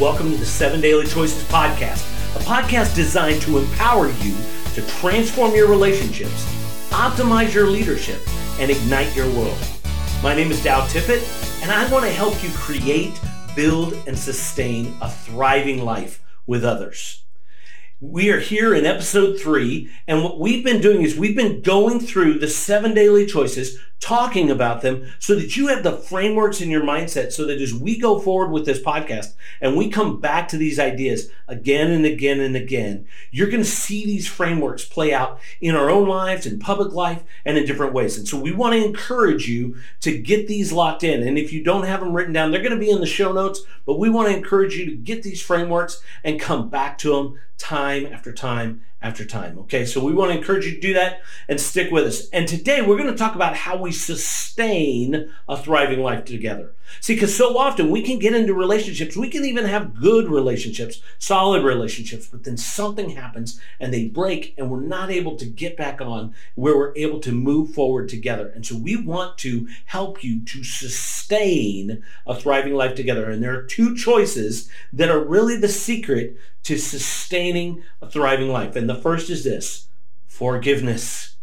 Welcome to the Seven Daily Choices Podcast, a podcast designed to empower you to transform your relationships, optimize your leadership, and ignite your world. My name is Dow Tippett, and I want to help you create, build, and sustain a thriving life with others. We are here in episode three, and what we've been doing is we've been going through the seven daily choices, talking about them so that you have the frameworks in your mindset so that as we go forward with this podcast and we come back to these ideas again and again and again, you're going to see these frameworks play out in our own lives, in public life, and in different ways. And so we want to encourage you to get these locked in. And if you don't have them written down, they're going to be in the show notes, but we want to encourage you to get these frameworks and come back to them time after time after time. Okay, so we want to encourage you to do that and stick with us. And today we're going to talk about how we sustain a thriving life together. See, because so often we can get into relationships, we can even have good relationships, solid relationships, but then something happens and they break and we're not able to get back on where we're able to move forward together. And so we want to help you to sustain a thriving life together. And there are two choices that are really the secret to sustaining a thriving life. And the first is this forgiveness.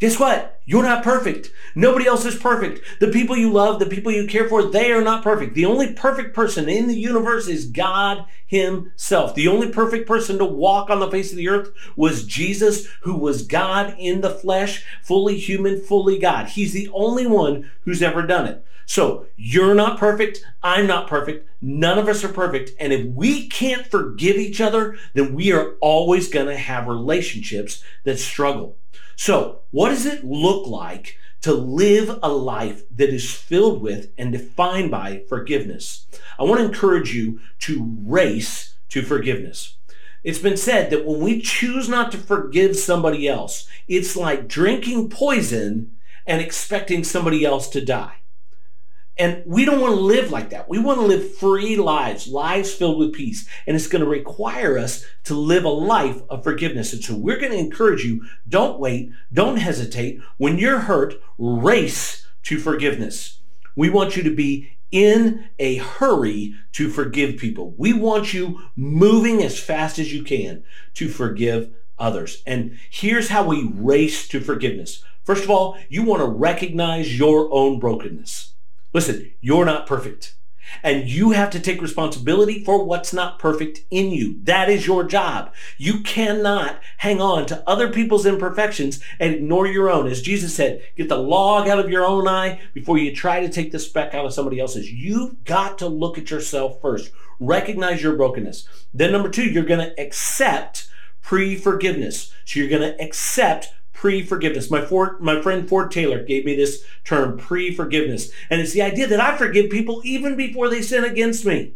Guess what? You're not perfect. Nobody else is perfect. The people you love, the people you care for, they are not perfect. The only perfect person in the universe is God Himself. The only perfect person to walk on the face of the earth was Jesus, who was God in the flesh, fully human, fully God. He's the only one who's ever done it. So you're not perfect. I'm not perfect. None of us are perfect. And if we can't forgive each other, then we are always going to have relationships that struggle. So, what does it look like to live a life that is filled with and defined by forgiveness? I want to encourage you to race to forgiveness. It's been said that when we choose not to forgive somebody else, it's like drinking poison and expecting somebody else to die. And we don't want to live like that. We want to live free lives, lives filled with peace. And it's going to require us to live a life of forgiveness. And so we're going to encourage you don't wait, don't hesitate. When you're hurt, race to forgiveness. We want you to be in a hurry to forgive people. We want you moving as fast as you can to forgive others. And here's how we race to forgiveness. First of all, you want to recognize your own brokenness. Listen, you're not perfect. And you have to take responsibility for what's not perfect in you. That is your job. You cannot hang on to other people's imperfections and ignore your own. As Jesus said, get the log out of your own eye before you try to take the speck out of somebody else's. You've got to look at yourself first. Recognize your brokenness. Then number two, you're going to accept pre-forgiveness. So you're going to accept pre-forgiveness. My Ford, my friend Ford Taylor gave me this term, pre-forgiveness. And it's the idea that I forgive people even before they sin against me.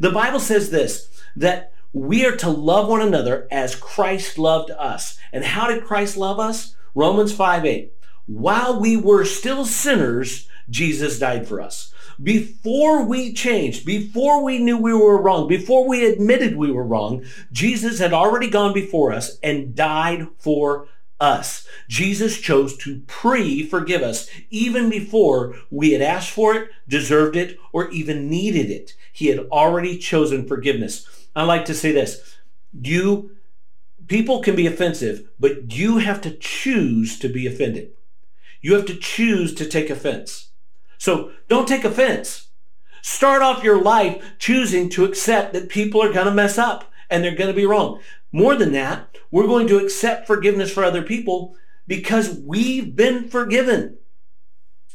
The Bible says this, that we are to love one another as Christ loved us. And how did Christ love us? Romans 5 8. While we were still sinners, Jesus died for us. Before we changed, before we knew we were wrong, before we admitted we were wrong, Jesus had already gone before us and died for us. Jesus chose to pre-forgive us even before we had asked for it, deserved it, or even needed it. He had already chosen forgiveness. I like to say this. You, people can be offensive, but you have to choose to be offended. You have to choose to take offense. So don't take offense. Start off your life choosing to accept that people are going to mess up and they're going to be wrong. More than that, we're going to accept forgiveness for other people because we've been forgiven.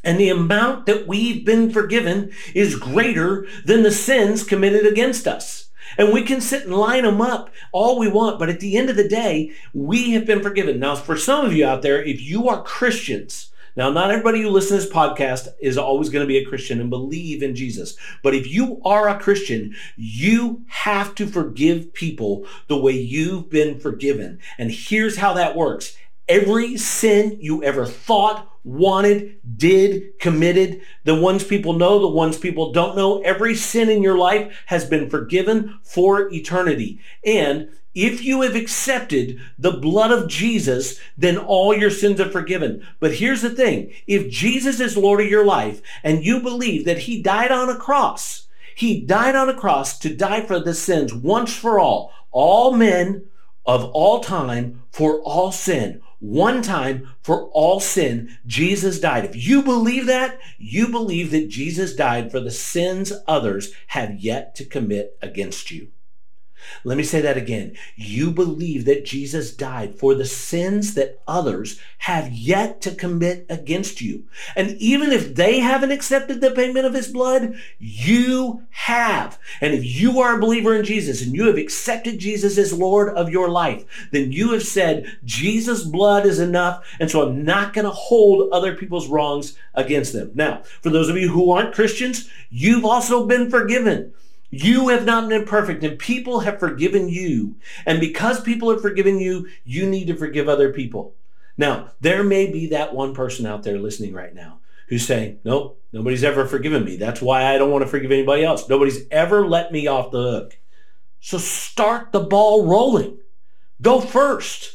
And the amount that we've been forgiven is greater than the sins committed against us. And we can sit and line them up all we want, but at the end of the day, we have been forgiven. Now, for some of you out there, if you are Christians, now, not everybody who listens to this podcast is always going to be a Christian and believe in Jesus. But if you are a Christian, you have to forgive people the way you've been forgiven. And here's how that works. Every sin you ever thought, wanted, did, committed, the ones people know, the ones people don't know, every sin in your life has been forgiven for eternity. And if you have accepted the blood of Jesus, then all your sins are forgiven. But here's the thing. If Jesus is Lord of your life and you believe that he died on a cross, He died on a cross to die for the sins once for all, all men of all time for all sin. One time for all sin, Jesus died. If you believe that, you believe that Jesus died for the sins others have yet to commit against you. Let me say that again. You believe that Jesus died for the sins that others have yet to commit against you. And even if they haven't accepted the payment of his blood, you have. And if you are a believer in Jesus and you have accepted Jesus as Lord of your life, then you have said, Jesus' blood is enough. And so I'm not going to hold other people's wrongs against them. Now, for those of you who aren't Christians, you've also been forgiven. You have not been perfect and people have forgiven you. And because people have forgiven you, you need to forgive other people. Now, there may be that one person out there listening right now who's saying, nope, nobody's ever forgiven me. That's why I don't want to forgive anybody else. Nobody's ever let me off the hook. So start the ball rolling. Go first.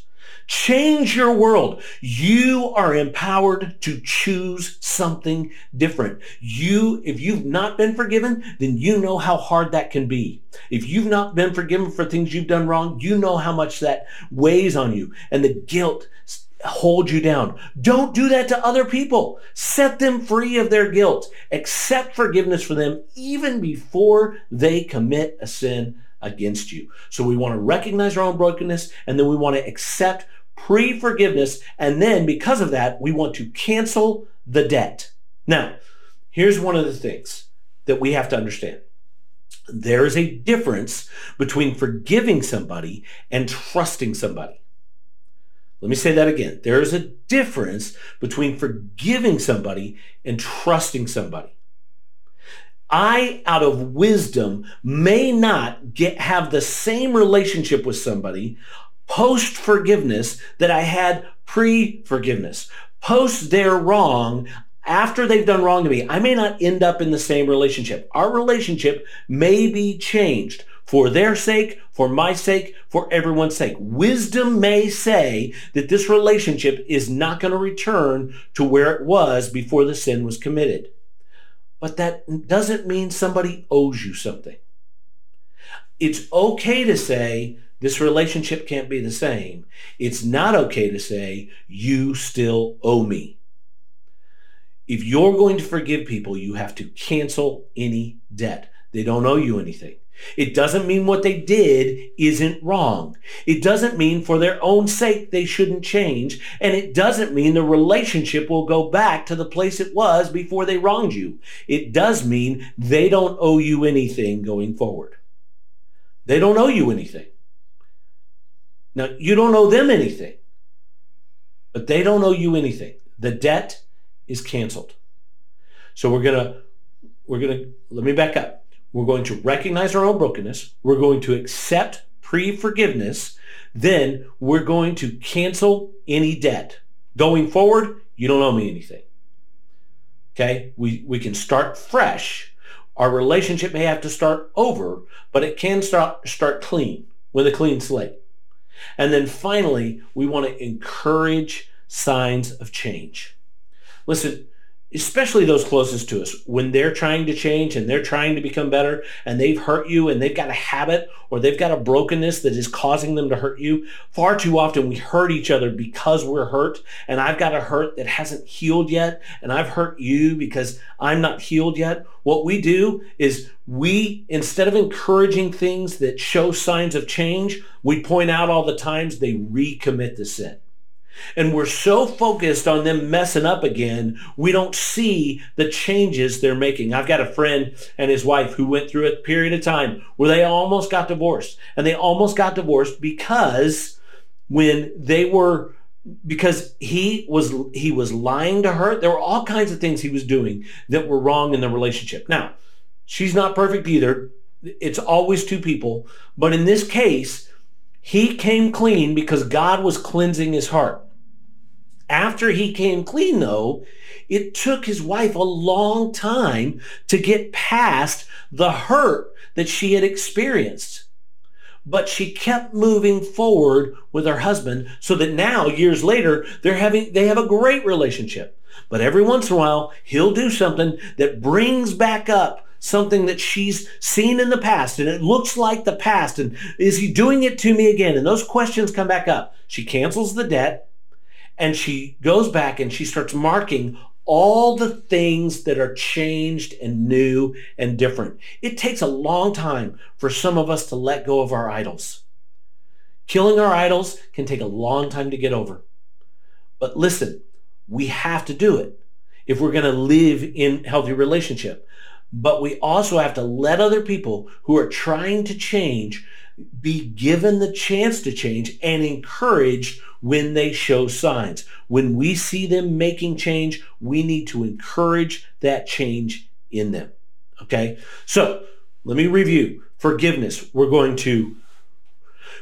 Change your world. You are empowered to choose something different. You, if you've not been forgiven, then you know how hard that can be. If you've not been forgiven for things you've done wrong, you know how much that weighs on you and the guilt holds you down. Don't do that to other people. Set them free of their guilt. Accept forgiveness for them even before they commit a sin against you. So we want to recognize our own brokenness and then we want to accept pre-forgiveness. And then because of that, we want to cancel the debt. Now, here's one of the things that we have to understand. There is a difference between forgiving somebody and trusting somebody. Let me say that again. There is a difference between forgiving somebody and trusting somebody. I, out of wisdom, may not get, have the same relationship with somebody post forgiveness that I had pre forgiveness. Post their wrong, after they've done wrong to me, I may not end up in the same relationship. Our relationship may be changed for their sake, for my sake, for everyone's sake. Wisdom may say that this relationship is not going to return to where it was before the sin was committed. But that doesn't mean somebody owes you something. It's okay to say, this relationship can't be the same. It's not okay to say, you still owe me. If you're going to forgive people, you have to cancel any debt. They don't owe you anything. It doesn't mean what they did isn't wrong. It doesn't mean for their own sake they shouldn't change. And it doesn't mean the relationship will go back to the place it was before they wronged you. It does mean they don't owe you anything going forward. They don't owe you anything. Now, you don't owe them anything, but they don't owe you anything. The debt is canceled. So we're going to, we're going to, let me back up. We're going to recognize our own brokenness. We're going to accept pre-forgiveness. Then we're going to cancel any debt. Going forward, you don't owe me anything. Okay? We, we can start fresh. Our relationship may have to start over, but it can start, start clean with a clean slate. And then finally, we want to encourage signs of change. Listen, especially those closest to us, when they're trying to change and they're trying to become better and they've hurt you and they've got a habit or they've got a brokenness that is causing them to hurt you, far too often we hurt each other because we're hurt. And I've got a hurt that hasn't healed yet. And I've hurt you because I'm not healed yet. What we do is we, instead of encouraging things that show signs of change, we point out all the times they recommit the sin. And we're so focused on them messing up again, we don't see the changes they're making. I've got a friend and his wife who went through a period of time where they almost got divorced. And they almost got divorced because when they were because he was he was lying to her. There were all kinds of things he was doing that were wrong in the relationship. Now, she's not perfect either. It's always two people, but in this case, he came clean because God was cleansing his heart. After he came clean, though, it took his wife a long time to get past the hurt that she had experienced. But she kept moving forward with her husband so that now, years later, they're having, they have a great relationship. But every once in a while, he'll do something that brings back up something that she's seen in the past and it looks like the past and is he doing it to me again and those questions come back up she cancels the debt and she goes back and she starts marking all the things that are changed and new and different. It takes a long time for some of us to let go of our idols. Killing our idols can take a long time to get over. But listen we have to do it if we're going to live in healthy relationship. But we also have to let other people who are trying to change be given the chance to change and encouraged when they show signs. When we see them making change, we need to encourage that change in them. Okay? So, let me review. Forgiveness. We're going to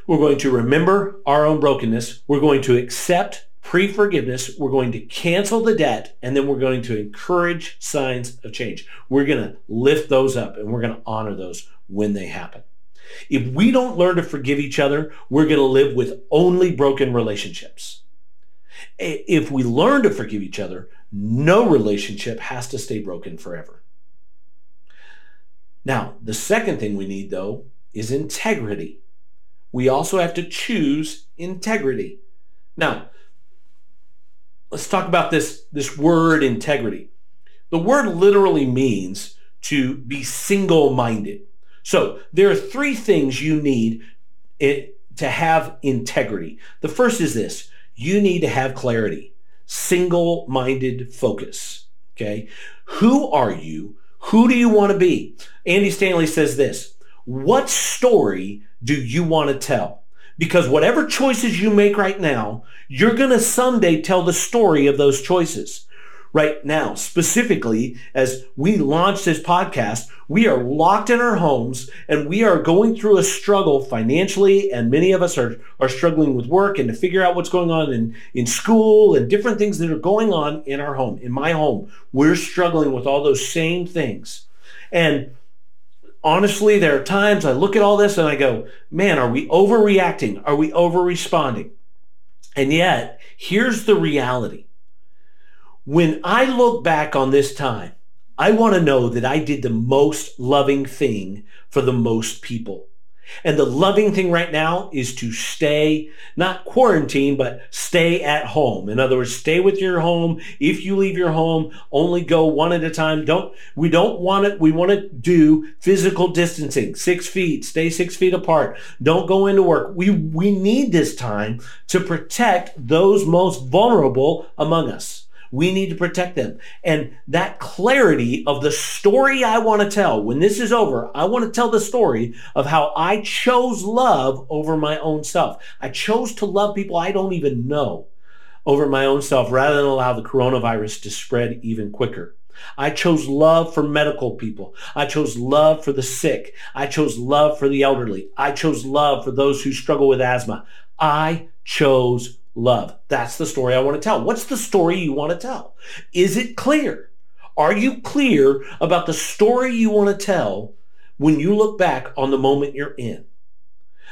we're going to remember our own brokenness. We're going to accept pre-forgiveness. We're going to cancel the debt and then we're going to encourage signs of change. We're going to lift those up and we're going to honor those when they happen. If we don't learn to forgive each other, we're going to live with only broken relationships. If we learn to forgive each other, no relationship has to stay broken forever. Now, the second thing we need though is integrity. We also have to choose integrity. Now, let's talk about this, this word integrity. The word literally means to be single-minded. So there are three things you need it, to have integrity. The first is this. You need to have clarity, single-minded focus. Okay. Who are you? Who do you want to be? Andy Stanley says this. What story do you want to tell? Because whatever choices you make right now, you're going to someday tell the story of those choices. Right now, specifically, as we launch this podcast, we are locked in our homes and we are going through a struggle financially. And many of us are, are struggling with work and to figure out what's going on in, in school and different things that are going on in our home, in my home. We're struggling with all those same things. And honestly, there are times I look at all this and I go, man, are we overreacting? Are we over responding? And yet, here's the reality. When I look back on this time, I want to know that I did the most loving thing for the most people. And the loving thing right now is to stay, not quarantine, but stay at home. In other words, stay with your home. If you leave your home, only go one at a time. Don't, we don't want it. We want to do physical distancing, six feet, stay six feet apart. Don't go into work. We, we need this time to protect those most vulnerable among us. We need to protect them. And that clarity of the story I want to tell, when this is over, I want to tell the story of how I chose love over my own self. I chose to love people I don't even know over my own self rather than allow the coronavirus to spread even quicker. I chose love for medical people. I chose love for the sick. I chose love for the elderly. I chose love for those who struggle with asthma. I chose love. That's the story I want to tell. What's the story you want to tell? Is it clear? Are you clear about the story you want to tell when you look back on the moment you're in?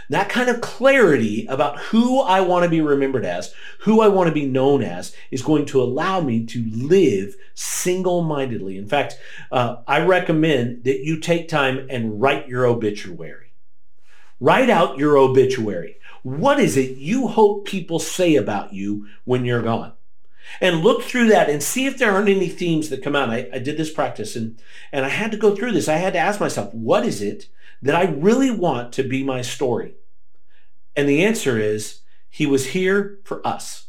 That kind of clarity about who I want to be remembered as, who I want to be known as, is going to allow me to live single-mindedly. In fact, uh, I recommend that you take time and write your obituary. Write out your obituary. What is it you hope people say about you when you're gone? And look through that and see if there aren't any themes that come out. I, I did this practice and, and I had to go through this. I had to ask myself, what is it that I really want to be my story? And the answer is, he was here for us.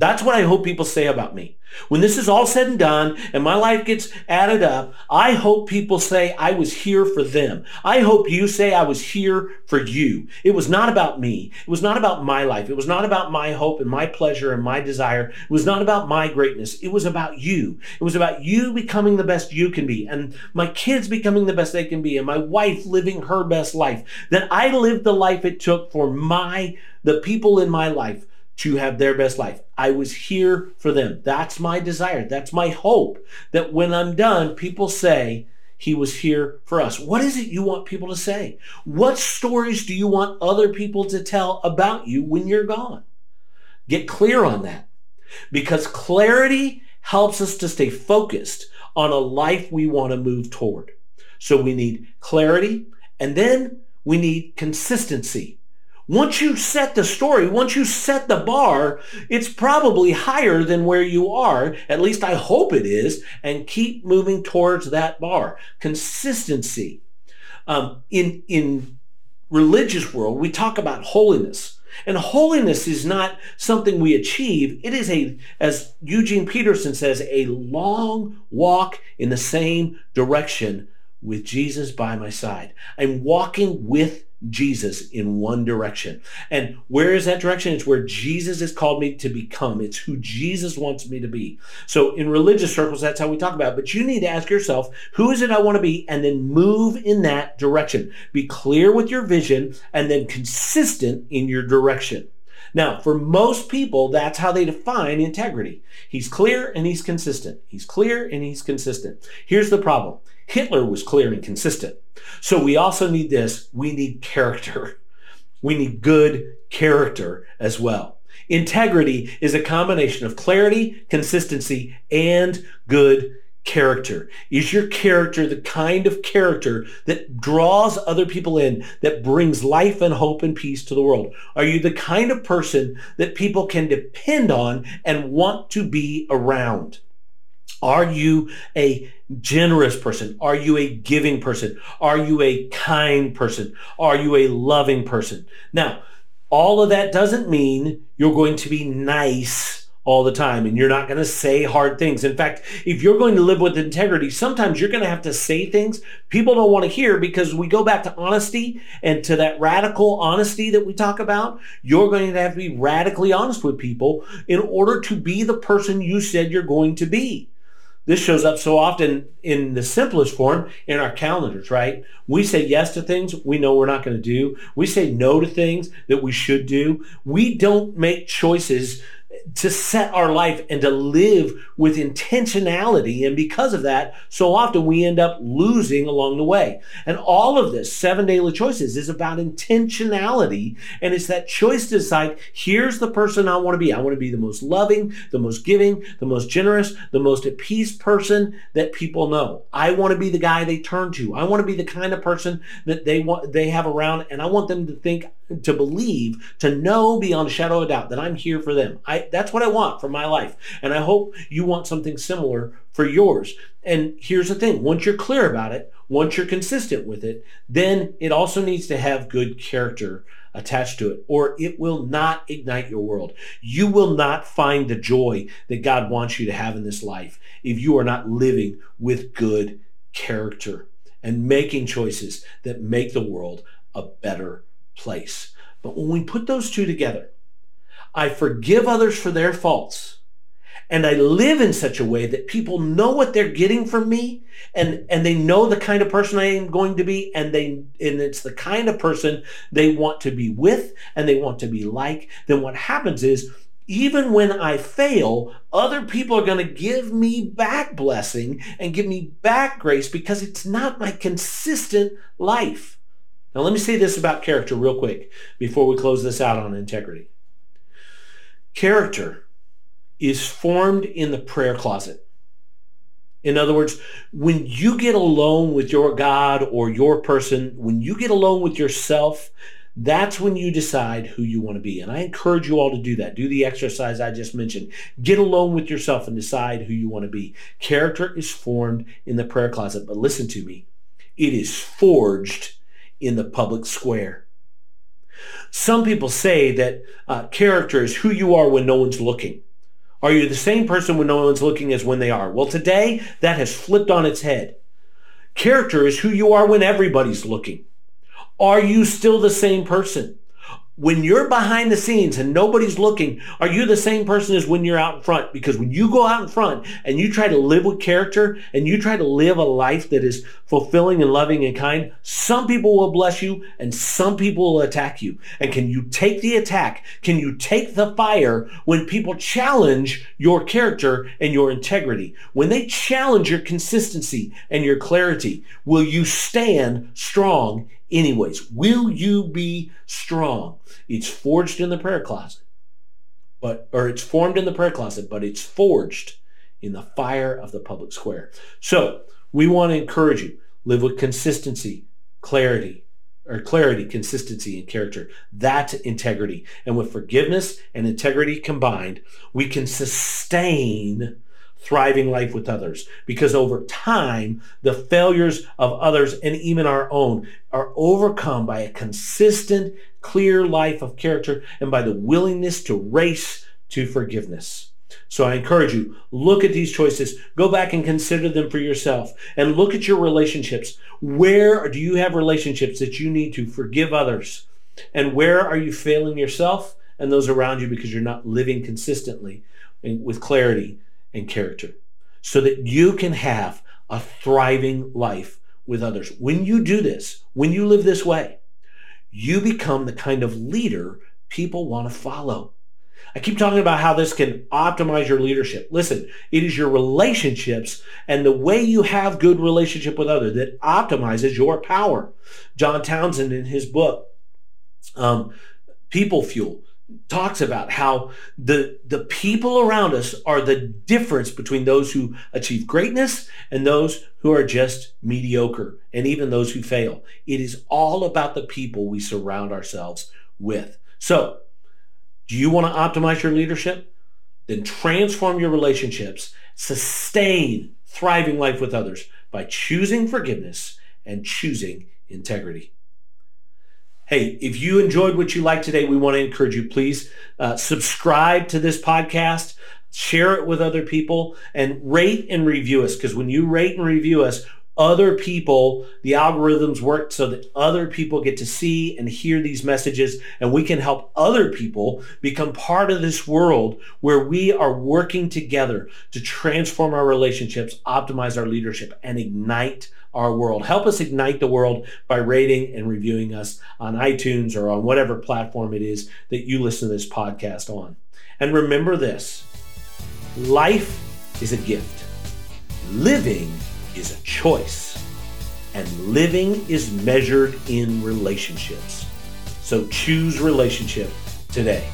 That's what I hope people say about me. When this is all said and done and my life gets added up, I hope people say I was here for them. I hope you say I was here for you. It was not about me. It was not about my life. It was not about my hope and my pleasure and my desire. It was not about my greatness. It was about you. It was about you becoming the best you can be and my kids becoming the best they can be and my wife living her best life. That I lived the life it took for my, the people in my life to have their best life. I was here for them. That's my desire. That's my hope that when I'm done, people say, he was here for us. What is it you want people to say? What stories do you want other people to tell about you when you're gone? Get clear on that because clarity helps us to stay focused on a life we want to move toward. So we need clarity and then we need consistency. Once you set the story, once you set the bar, it's probably higher than where you are. At least I hope it is. And keep moving towards that bar. Consistency. Um, in, in religious world, we talk about holiness. And holiness is not something we achieve. It is a, as Eugene Peterson says, a long walk in the same direction with Jesus by my side. I'm walking with Jesus in one direction. And where is that direction? It's where Jesus has called me to become. It's who Jesus wants me to be. So in religious circles, that's how we talk about it. But you need to ask yourself, who is it I want to be? And then move in that direction. Be clear with your vision and then consistent in your direction. Now, for most people, that's how they define integrity. He's clear and he's consistent. He's clear and he's consistent. Here's the problem. Hitler was clear and consistent. So we also need this. We need character. We need good character as well. Integrity is a combination of clarity, consistency, and good character? Is your character the kind of character that draws other people in, that brings life and hope and peace to the world? Are you the kind of person that people can depend on and want to be around? Are you a generous person? Are you a giving person? Are you a kind person? Are you a loving person? Now, all of that doesn't mean you're going to be nice all the time and you're not going to say hard things. In fact, if you're going to live with integrity, sometimes you're going to have to say things people don't want to hear because we go back to honesty and to that radical honesty that we talk about. You're going to have to be radically honest with people in order to be the person you said you're going to be. This shows up so often in the simplest form in our calendars, right? We say yes to things we know we're not going to do. We say no to things that we should do. We don't make choices to set our life and to live with intentionality. And because of that, so often we end up losing along the way. And all of this, seven daily choices, is about intentionality. And it's that choice to decide here's the person I want to be. I want to be the most loving, the most giving, the most generous, the most at peace person that people know. I want to be the guy they turn to. I want to be the kind of person that they want they have around and I want them to think to believe, to know beyond a shadow of doubt that I'm here for them. I that's what I want for my life. And I hope you want something similar for yours. And here's the thing, once you're clear about it, once you're consistent with it, then it also needs to have good character attached to it, or it will not ignite your world. You will not find the joy that God wants you to have in this life if you are not living with good character and making choices that make the world a better place. But when we put those two together, I forgive others for their faults. And I live in such a way that people know what they're getting from me and, and they know the kind of person I am going to be and they and it's the kind of person they want to be with and they want to be like, then what happens is even when I fail, other people are going to give me back blessing and give me back grace because it's not my consistent life. Now, let me say this about character real quick before we close this out on integrity. Character is formed in the prayer closet. In other words, when you get alone with your God or your person, when you get alone with yourself, that's when you decide who you want to be. And I encourage you all to do that. Do the exercise I just mentioned. Get alone with yourself and decide who you want to be. Character is formed in the prayer closet, but listen to me. It is forged in the public square. Some people say that uh, character is who you are when no one's looking. Are you the same person when no one's looking as when they are? Well, today that has flipped on its head. Character is who you are when everybody's looking. Are you still the same person? When you're behind the scenes and nobody's looking, are you the same person as when you're out in front? Because when you go out in front and you try to live with character and you try to live a life that is fulfilling and loving and kind, some people will bless you and some people will attack you. And can you take the attack? Can you take the fire when people challenge your character and your integrity? When they challenge your consistency and your clarity, will you stand strong anyways? Will you be strong? It's forged in the prayer closet, but or it's formed in the prayer closet, but it's forged in the fire of the public square. So we want to encourage you live with consistency, clarity, or clarity, consistency, and character. That's integrity. And with forgiveness and integrity combined, we can sustain thriving life with others because over time, the failures of others and even our own are overcome by a consistent, clear life of character and by the willingness to race to forgiveness. So I encourage you, look at these choices, go back and consider them for yourself, and look at your relationships. Where do you have relationships that you need to forgive others? And where are you failing yourself and those around you because you're not living consistently with clarity and character? So that you can have a thriving life with others. When you do this, when you live this way, you become the kind of leader people want to follow. I keep talking about how this can optimize your leadership. Listen, it is your relationships and the way you have good relationship with others that optimizes your power. John Townsend in his book, um, People Fuel, talks about how the the people around us are the difference between those who achieve greatness and those who are just mediocre and even those who fail. It is all about the people we surround ourselves with. So, do you want to optimize your leadership? Then transform your relationships, sustain thriving life with others by choosing forgiveness and choosing integrity. Hey, if you enjoyed what you liked today, we want to encourage you, please uh, subscribe to this podcast, share it with other people, and rate and review us. Because when you rate and review us, other people, the algorithms work so that other people get to see and hear these messages, and we can help other people become part of this world where we are working together to transform our relationships, optimize our leadership, and ignite our world. Help us ignite the world by rating and reviewing us on iTunes or on whatever platform it is that you listen to this podcast on. And remember this life is a gift. Living is a choice, and living is measured in relationships. So choose relationship today.